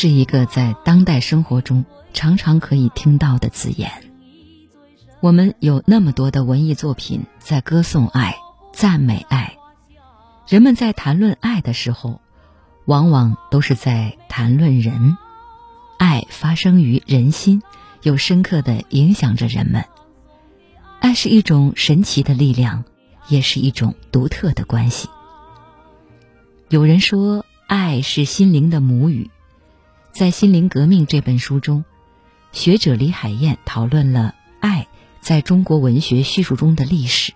是一个在当代生活中常常可以听到的字眼。我们有那么多的文艺作品在歌颂爱、赞美爱。人们在谈论爱的时候，往往都是在谈论人。爱发生于人心，又深刻的影响着人们。爱是一种神奇的力量，也是一种独特的关系。有人说，爱是心灵的母语。在《心灵革命》这本书中，学者李海燕讨论了爱在中国文学叙述中的历史，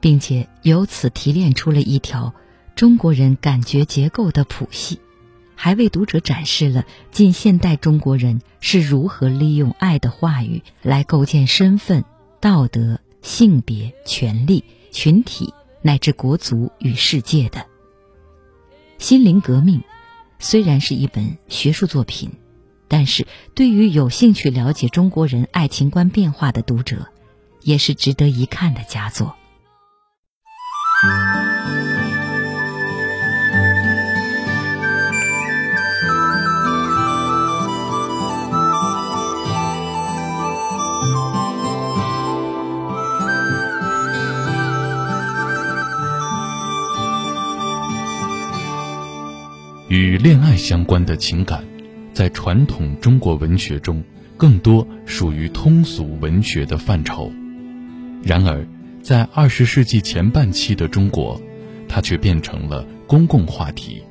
并且由此提炼出了一条。中国人感觉结构的谱系，还为读者展示了近现代中国人是如何利用爱的话语来构建身份、道德、性别、权利、群体乃至国族与世界的。《心灵革命》虽然是一本学术作品，但是对于有兴趣了解中国人爱情观变化的读者，也是值得一看的佳作。恋爱相关的情感，在传统中国文学中更多属于通俗文学的范畴。然而，在二十世纪前半期的中国，它却变成了公共话题，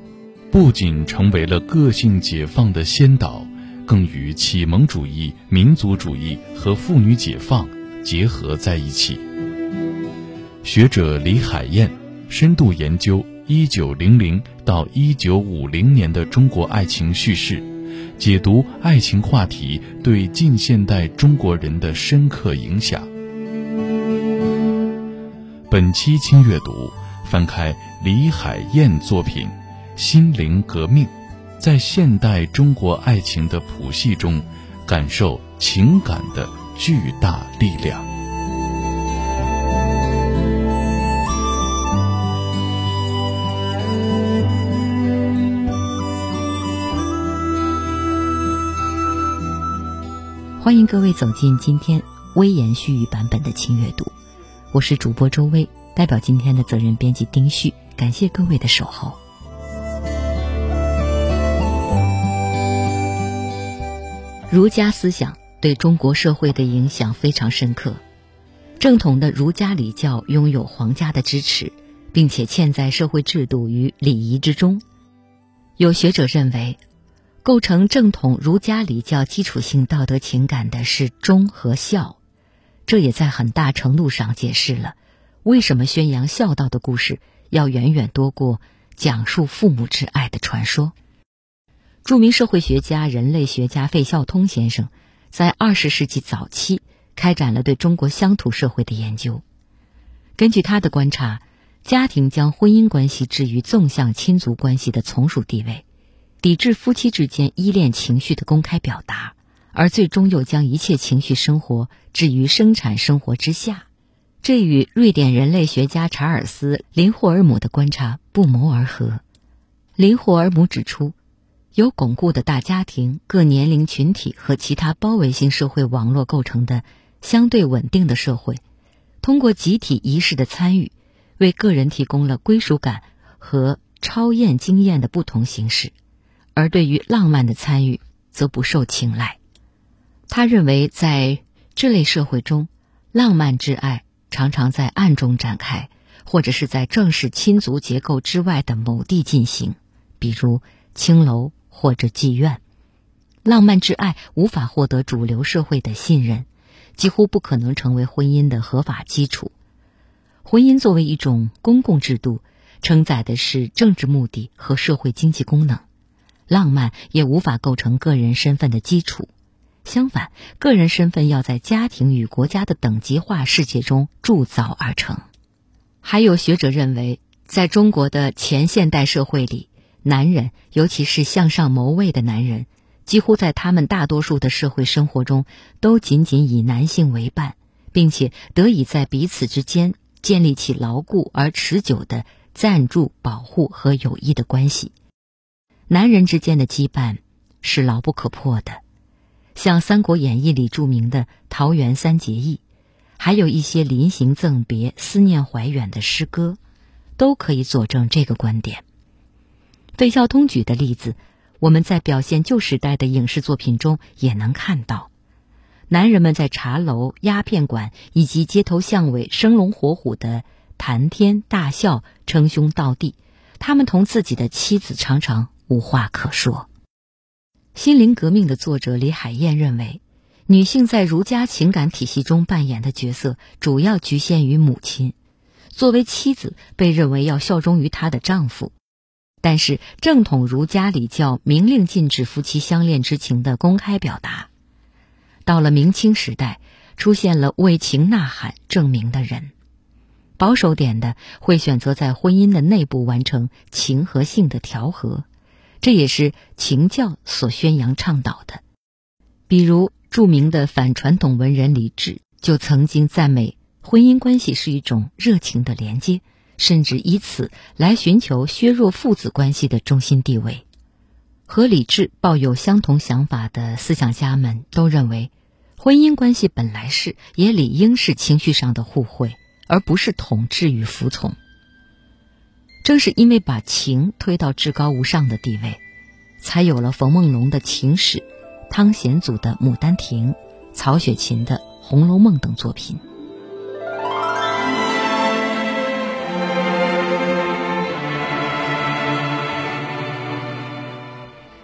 不仅成为了个性解放的先导，更与启蒙主义、民族主义和妇女解放结合在一起。学者李海燕深度研究。一九零零到一九五零年的中国爱情叙事，解读爱情话题对近现代中国人的深刻影响。本期轻阅读，翻开李海燕作品《心灵革命》，在现代中国爱情的谱系中，感受情感的巨大力量。欢迎各位走进今天微言絮语版本的轻阅读，我是主播周薇，代表今天的责任编辑丁旭，感谢各位的守候。儒家思想对中国社会的影响非常深刻，正统的儒家礼教拥有皇家的支持，并且嵌在社会制度与礼仪之中。有学者认为。构成正统儒家礼教基础性道德情感的是忠和孝，这也在很大程度上解释了为什么宣扬孝道的故事要远远多过讲述父母之爱的传说。著名社会学家、人类学家费孝通先生在二十世纪早期开展了对中国乡土社会的研究。根据他的观察，家庭将婚姻关系置于纵向亲族关系的从属地位。抵制夫妻之间依恋情绪的公开表达，而最终又将一切情绪生活置于生产生活之下，这与瑞典人类学家查尔斯·林霍尔姆的观察不谋而合。林霍尔姆指出，由巩固的大家庭、各年龄群体和其他包围性社会网络构成的相对稳定的社会，通过集体仪式的参与，为个人提供了归属感和超验经验的不同形式。而对于浪漫的参与，则不受青睐。他认为，在这类社会中，浪漫之爱常常在暗中展开，或者是在正式亲族结构之外的某地进行，比如青楼或者妓院。浪漫之爱无法获得主流社会的信任，几乎不可能成为婚姻的合法基础。婚姻作为一种公共制度，承载的是政治目的和社会经济功能。浪漫也无法构成个人身份的基础，相反，个人身份要在家庭与国家的等级化世界中铸造而成。还有学者认为，在中国的前现代社会里，男人，尤其是向上谋位的男人，几乎在他们大多数的社会生活中，都仅仅以男性为伴，并且得以在彼此之间建立起牢固而持久的赞助、保护和友谊的关系。男人之间的羁绊是牢不可破的，像《三国演义》里著名的桃园三结义，还有一些临行赠别、思念怀远的诗歌。都可以佐证这个观点。费孝通举的例子，我们在表现旧时代的影视作品中也能看到：男人们在茶楼、鸦片馆以及街头巷尾生龙活虎的谈天大笑、称兄道弟，他们同自己的妻子常常无话可说。心灵革命的作者李海燕认为，女性在儒家情感体系中扮演的角色，主要局限于母亲。作为妻子，被认为要效忠于她的丈夫，但是正统儒家礼教明令禁止夫妻相恋之情的公开表达。到了明清时代，出现了为情呐喊证明的人，保守点的会选择在婚姻的内部完成情和性的调和，这也是情教所宣扬倡导的。比如著名的反传统文人李治就曾经赞美。婚姻关系是一种热情的连接，甚至以此来寻求削弱父子关系的中心地位。和李治抱有相同想法的思想家们都认为，婚姻关系本来是也理应是情绪上的互惠，而不是统治与服从。正是因为把情推到至高无上的地位，才有了冯梦龙的情史、汤显祖的《牡丹亭》、曹雪芹的《红楼梦》等作品。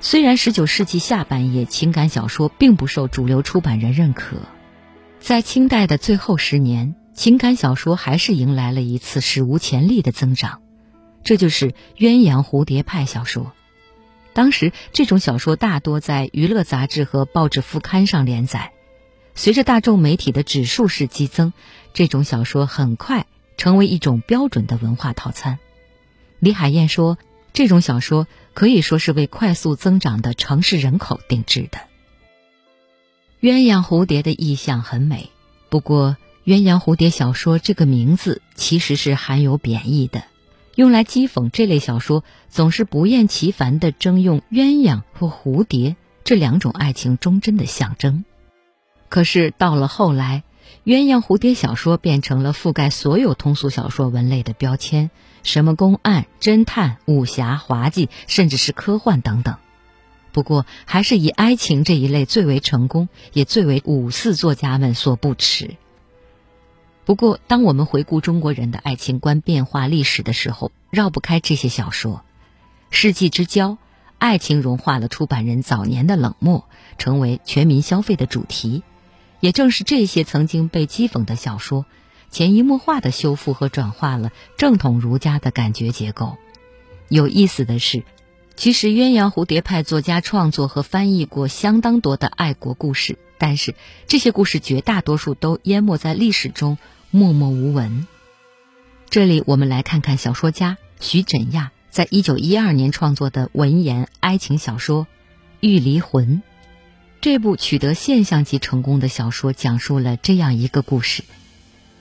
虽然十九世纪下半叶情感小说并不受主流出版人认可，在清代的最后十年，情感小说还是迎来了一次史无前例的增长，这就是鸳鸯蝴蝶派小说。当时这种小说大多在娱乐杂志和报纸副刊上连载，随着大众媒体的指数式激增，这种小说很快成为一种标准的文化套餐。李海燕说。这种小说可以说是为快速增长的城市人口定制的。鸳鸯蝴蝶的意象很美，不过鸳鸯蝴蝶小说这个名字其实是含有贬义的，用来讥讽这类小说总是不厌其烦地征用鸳鸯和蝴蝶这两种爱情忠贞的象征。可是到了后来，鸳鸯蝴蝶小说变成了覆盖所有通俗小说文类的标签。什么公案、侦探、武侠、滑稽，甚至是科幻等等。不过，还是以爱情这一类最为成功，也最为五四作家们所不齿。不过，当我们回顾中国人的爱情观变化历史的时候，绕不开这些小说。世纪之交，爱情融化了出版人早年的冷漠，成为全民消费的主题。也正是这些曾经被讥讽的小说。潜移默化的修复和转化了正统儒家的感觉结构。有意思的是，其实鸳鸯蝴蝶派作家创作和翻译过相当多的爱国故事，但是这些故事绝大多数都淹没在历史中，默默无闻。这里我们来看看小说家徐枕亚在一九一二年创作的文言爱情小说《玉离魂》。这部取得现象级成功的小说，讲述了这样一个故事。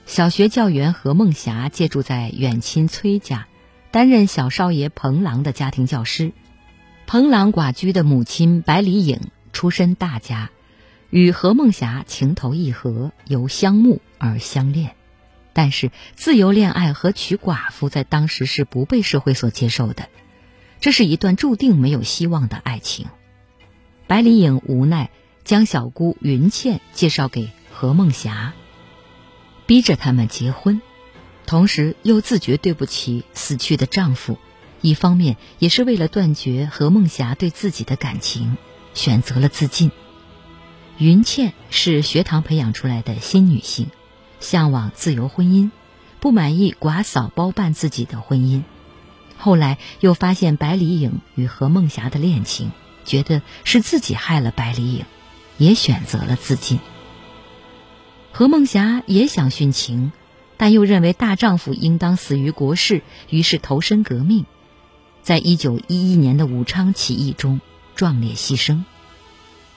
小学教员何梦霞借住在远亲崔家，担任小少爷彭郎的家庭教师。彭郎寡居的母亲白梨影出身大家，与何梦霞情投意合，由相慕而相恋。但是自由恋爱和娶寡妇在当时是不被社会所接受的，这是一段注定没有希望的爱情。白梨影无奈将小姑云倩介绍给何梦霞。逼着他们结婚，同时又自觉对不起死去的丈夫，一方面也是为了断绝何梦霞对自己的感情，选择了自尽。云倩是学堂培养出来的新女性，向往自由婚姻，不满意寡嫂包办自己的婚姻，后来又发现白梨影与何梦霞的恋情，觉得是自己害了白梨影，也选择了自尽。何梦霞也想殉情，但又认为大丈夫应当死于国事，于是投身革命，在一九一一年的武昌起义中壮烈牺牲。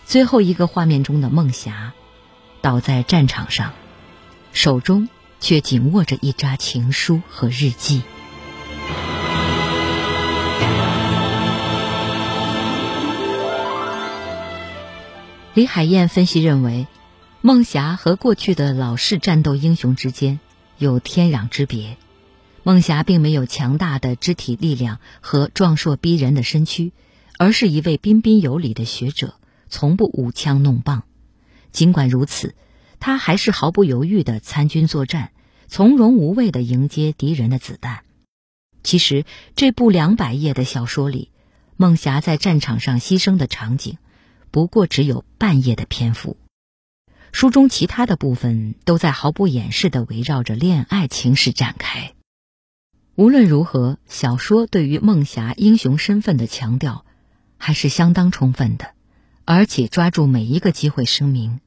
最后一个画面中的孟霞，倒在战场上，手中却紧握着一扎情书和日记。李海燕分析认为，孟霞和过去的老式战斗英雄之间有天壤之别。孟霞并没有强大的肢体力量和壮硕逼人的身躯，而是一位彬彬有礼的学者，从不舞枪弄棒。尽管如此，他还是毫不犹豫地参军作战，从容无畏地迎接敌人的子弹。其实，这部两百页的小说里，孟霞在战场上牺牲的场景。不过只有半页的篇幅，书中其他的部分都在毫不掩饰地围绕着恋爱情事展开。无论如何，小说对于孟霞英雄身份的强调还是相当充分的，而且抓住每一个机会声明，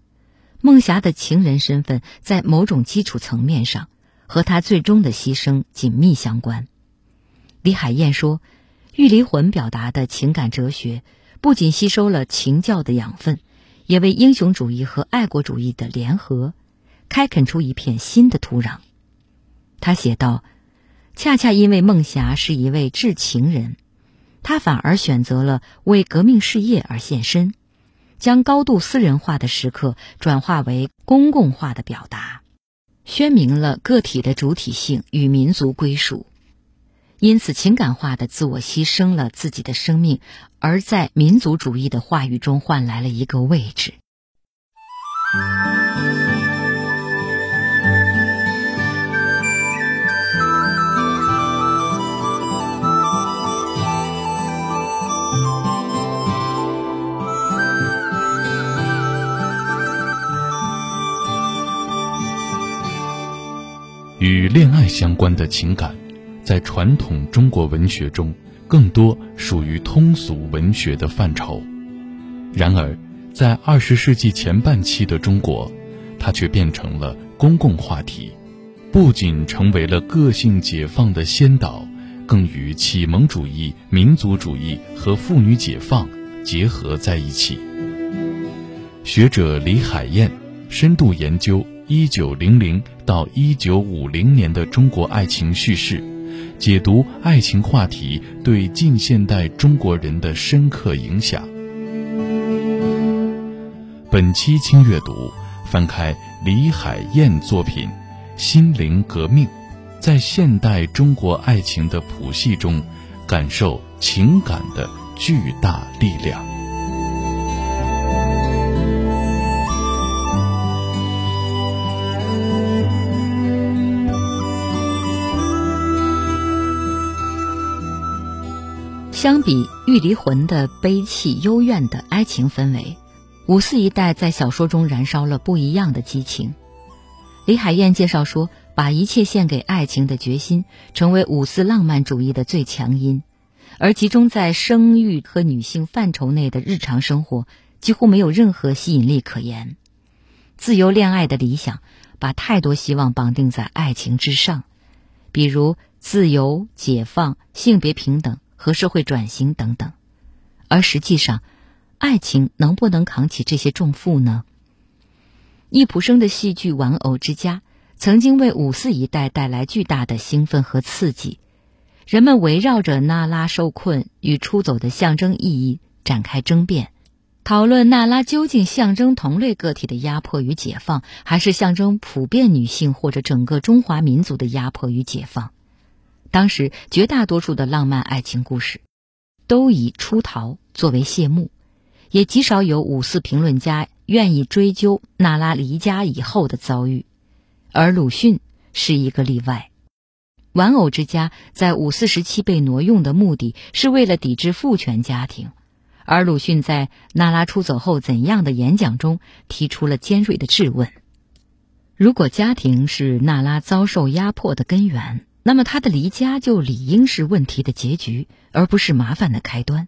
孟霞的情人身份在某种基础层面上和她最终的牺牲紧密相关。李海燕说：“玉离魂表达的情感哲学。”不仅吸收了情教的养分，也为英雄主义和爱国主义的联合开垦出一片新的土壤。他写道：“恰恰因为孟霞是一位至情人，他反而选择了为革命事业而献身，将高度私人化的时刻转化为公共化的表达，宣明了个体的主体性与民族归属。”因此，情感化的自我牺牲了自己的生命，而在民族主义的话语中换来了一个位置。恋爱相关的情感。在传统中国文学中，更多属于通俗文学的范畴。然而，在二十世纪前半期的中国，它却变成了公共话题，不仅成为了个性解放的先导，更与启蒙主义、民族主义和妇女解放结合在一起。学者李海燕深度研究一九零零到一九五零年的中国爱情叙事。解读爱情话题对近现代中国人的深刻影响。本期轻阅读，翻开李海燕作品《心灵革命》，在现代中国爱情的谱系中，感受情感的巨大力量。相比《玉离魂》的悲戚幽怨的哀情氛围，五四一代在小说中燃烧了不一样的激情。李海燕介绍说，把一切献给爱情的决心，成为五四浪漫主义的最强音，而集中在生育和女性范畴内的日常生活，几乎没有任何吸引力可言。自由恋爱的理想，把太多希望绑定在爱情之上，比如自由、解放、性别平等。和社会转型等等，而实际上，爱情能不能扛起这些重负呢？易卜生的戏剧《玩偶之家》曾经为五四一代带来巨大的兴奋和刺激，人们围绕着娜拉受困与出走的象征意义展开争辩，讨论娜拉究竟象征同类个体的压迫与解放，还是象征普遍女性或者整个中华民族的压迫与解放。当时绝大多数的浪漫爱情故事，都以出逃作为谢幕，也极少有五四评论家愿意追究娜拉离家以后的遭遇，而鲁迅是一个例外。玩偶之家在五四时期被挪用的目的是为了抵制父权家庭，而鲁迅在娜拉出走后怎样的演讲中提出了尖锐的质问：如果家庭是娜拉遭受压迫的根源。那么他的离家就理应是问题的结局，而不是麻烦的开端。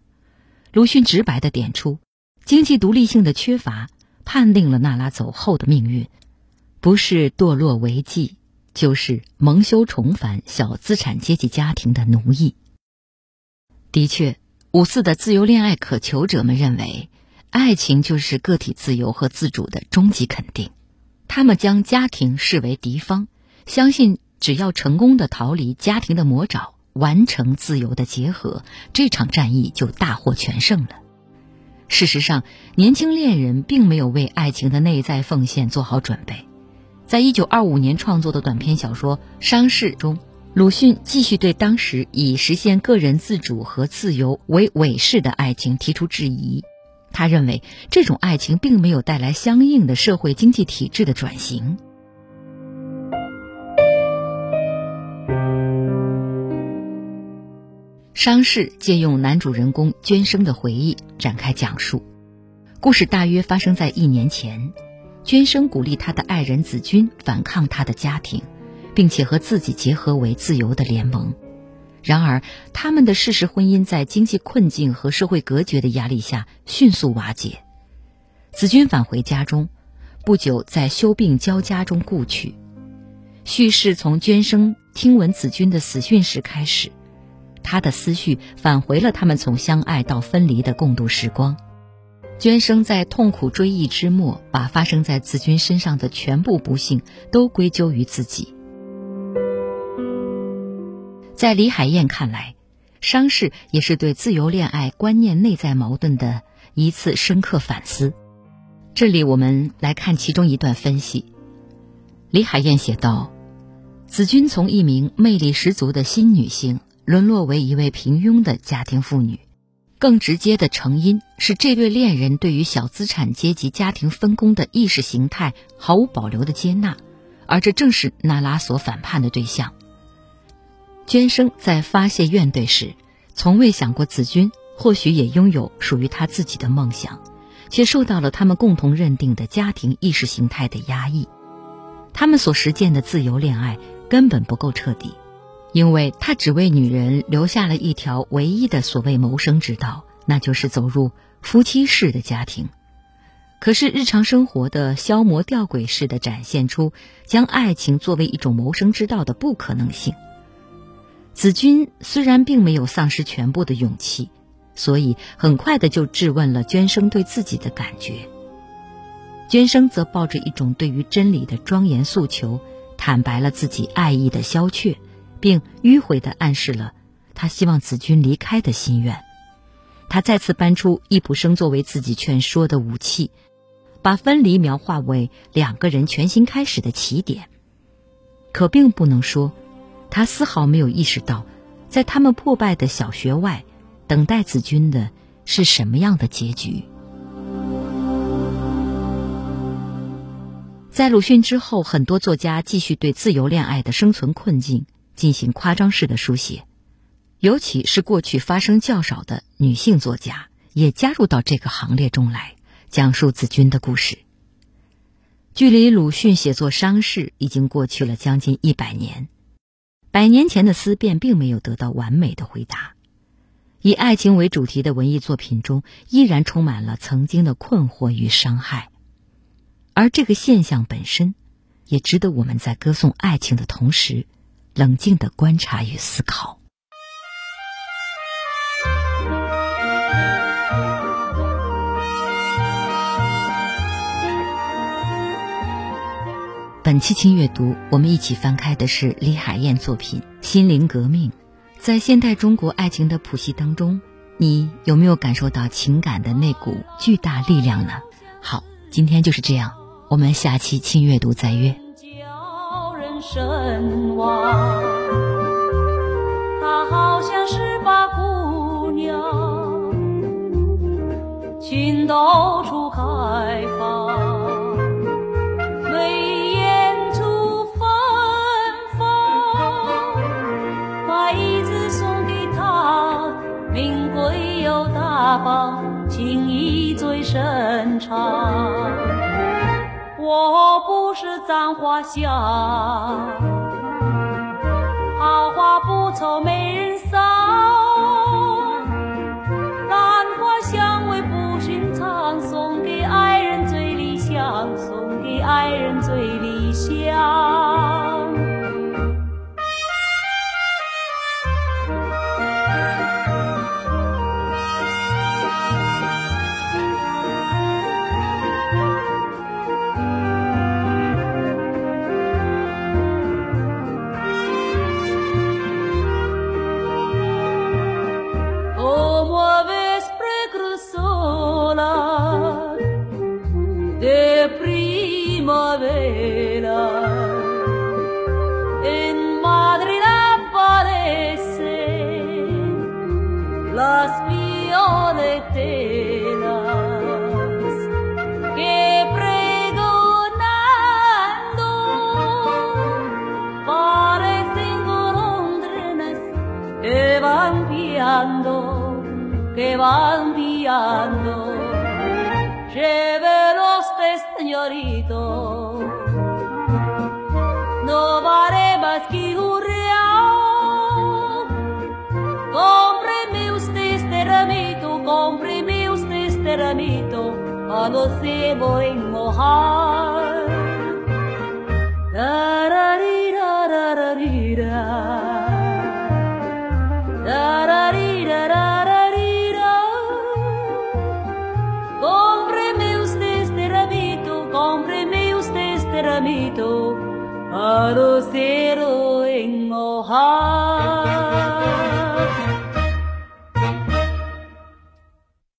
鲁迅直白地点出，经济独立性的缺乏判定了娜拉走后的命运，不是堕落为妓，就是蒙羞重返小资产阶级家庭的奴役。的确，五四的自由恋爱渴求者们认为，爱情就是个体自由和自主的终极肯定。他们将家庭视为敌方，相信只要成功的逃离家庭的魔爪，完成自由的结合，这场战役就大获全胜了。事实上，年轻恋人并没有为爱情的内在奉献做好准备。在一九二五年创作的短篇小说《伤逝》中，鲁迅继续对当时以实现个人自主和自由为伪饰的爱情提出质疑。他认为，这种爱情并没有带来相应的社会经济体制的转型。伤逝借用男主人公娟生的回忆展开讲述，故事大约发生在一年前。娟生鼓励他的爱人子君反抗他的家庭，并且和自己结合为自由的联盟。然而，他们的事实婚姻在经济困境和社会隔绝的压力下迅速瓦解。子君返回家中，不久在休病交加中故去。叙事从娟生听闻子君的死讯时开始。他的思绪返回了他们从相爱到分离的共度时光。娟生在痛苦追忆之末，把发生在子君身上的全部不幸都归咎于自己。在李海燕看来，伤势也是对自由恋爱观念内在矛盾的一次深刻反思。这里我们来看其中一段分析。李海燕写道：“子君从一名魅力十足的新女性。”沦落为一位平庸的家庭妇女，更直接的成因是这对恋人对于小资产阶级家庭分工的意识形态毫无保留的接纳，而这正是娜拉所反叛的对象。娟生在发泄怨怼时，从未想过子君或许也拥有属于他自己的梦想，却受到了他们共同认定的家庭意识形态的压抑。他们所实践的自由恋爱根本不够彻底。因为他只为女人留下了一条唯一的所谓谋生之道，那就是走入夫妻式的家庭。可是日常生活的消磨吊诡式的展现出将爱情作为一种谋生之道的不可能性。子君虽然并没有丧失全部的勇气，所以很快的就质问了娟生对自己的感觉。娟生则抱着一种对于真理的庄严诉求，坦白了自己爱意的消却。并迂回地暗示了他希望子君离开的心愿。他再次搬出易卜生作为自己劝说的武器，把分离描画为两个人全新开始的起点。可并不能说，他丝毫没有意识到，在他们破败的小学外，等待子君的是什么样的结局。在鲁迅之后，很多作家继续对自由恋爱的生存困境。进行夸张式的书写，尤其是过去发生较少的女性作家也加入到这个行列中来，讲述子君的故事。距离鲁迅写作《伤逝》已经过去了将近一百年，百年前的思辨并没有得到完美的回答。以爱情为主题的文艺作品中，依然充满了曾经的困惑与伤害，而这个现象本身，也值得我们在歌颂爱情的同时。冷静的观察与思考。本期轻阅读，我们一起翻开的是李海燕作品《心灵革命》。在现代中国爱情的谱系当中，你有没有感受到情感的那股巨大力量呢？好，今天就是这样，我们下期轻阅读再约。神往，她好像是把姑娘，情到处开放，眉眼处芬芳。把椅子送给她，名贵又大方，情意最深长。我是簪花香，好花不愁没人赏。兰花香味不寻常，送给爱人最理想，送给爱人最理想。Llorando. Llévelo usted, señorito. No vale más que un real. Cómpreme usted este ramito, cómpreme usted este ramito, a los ciegos en mojar. Tararira, tararira. Tararira. Paro ser.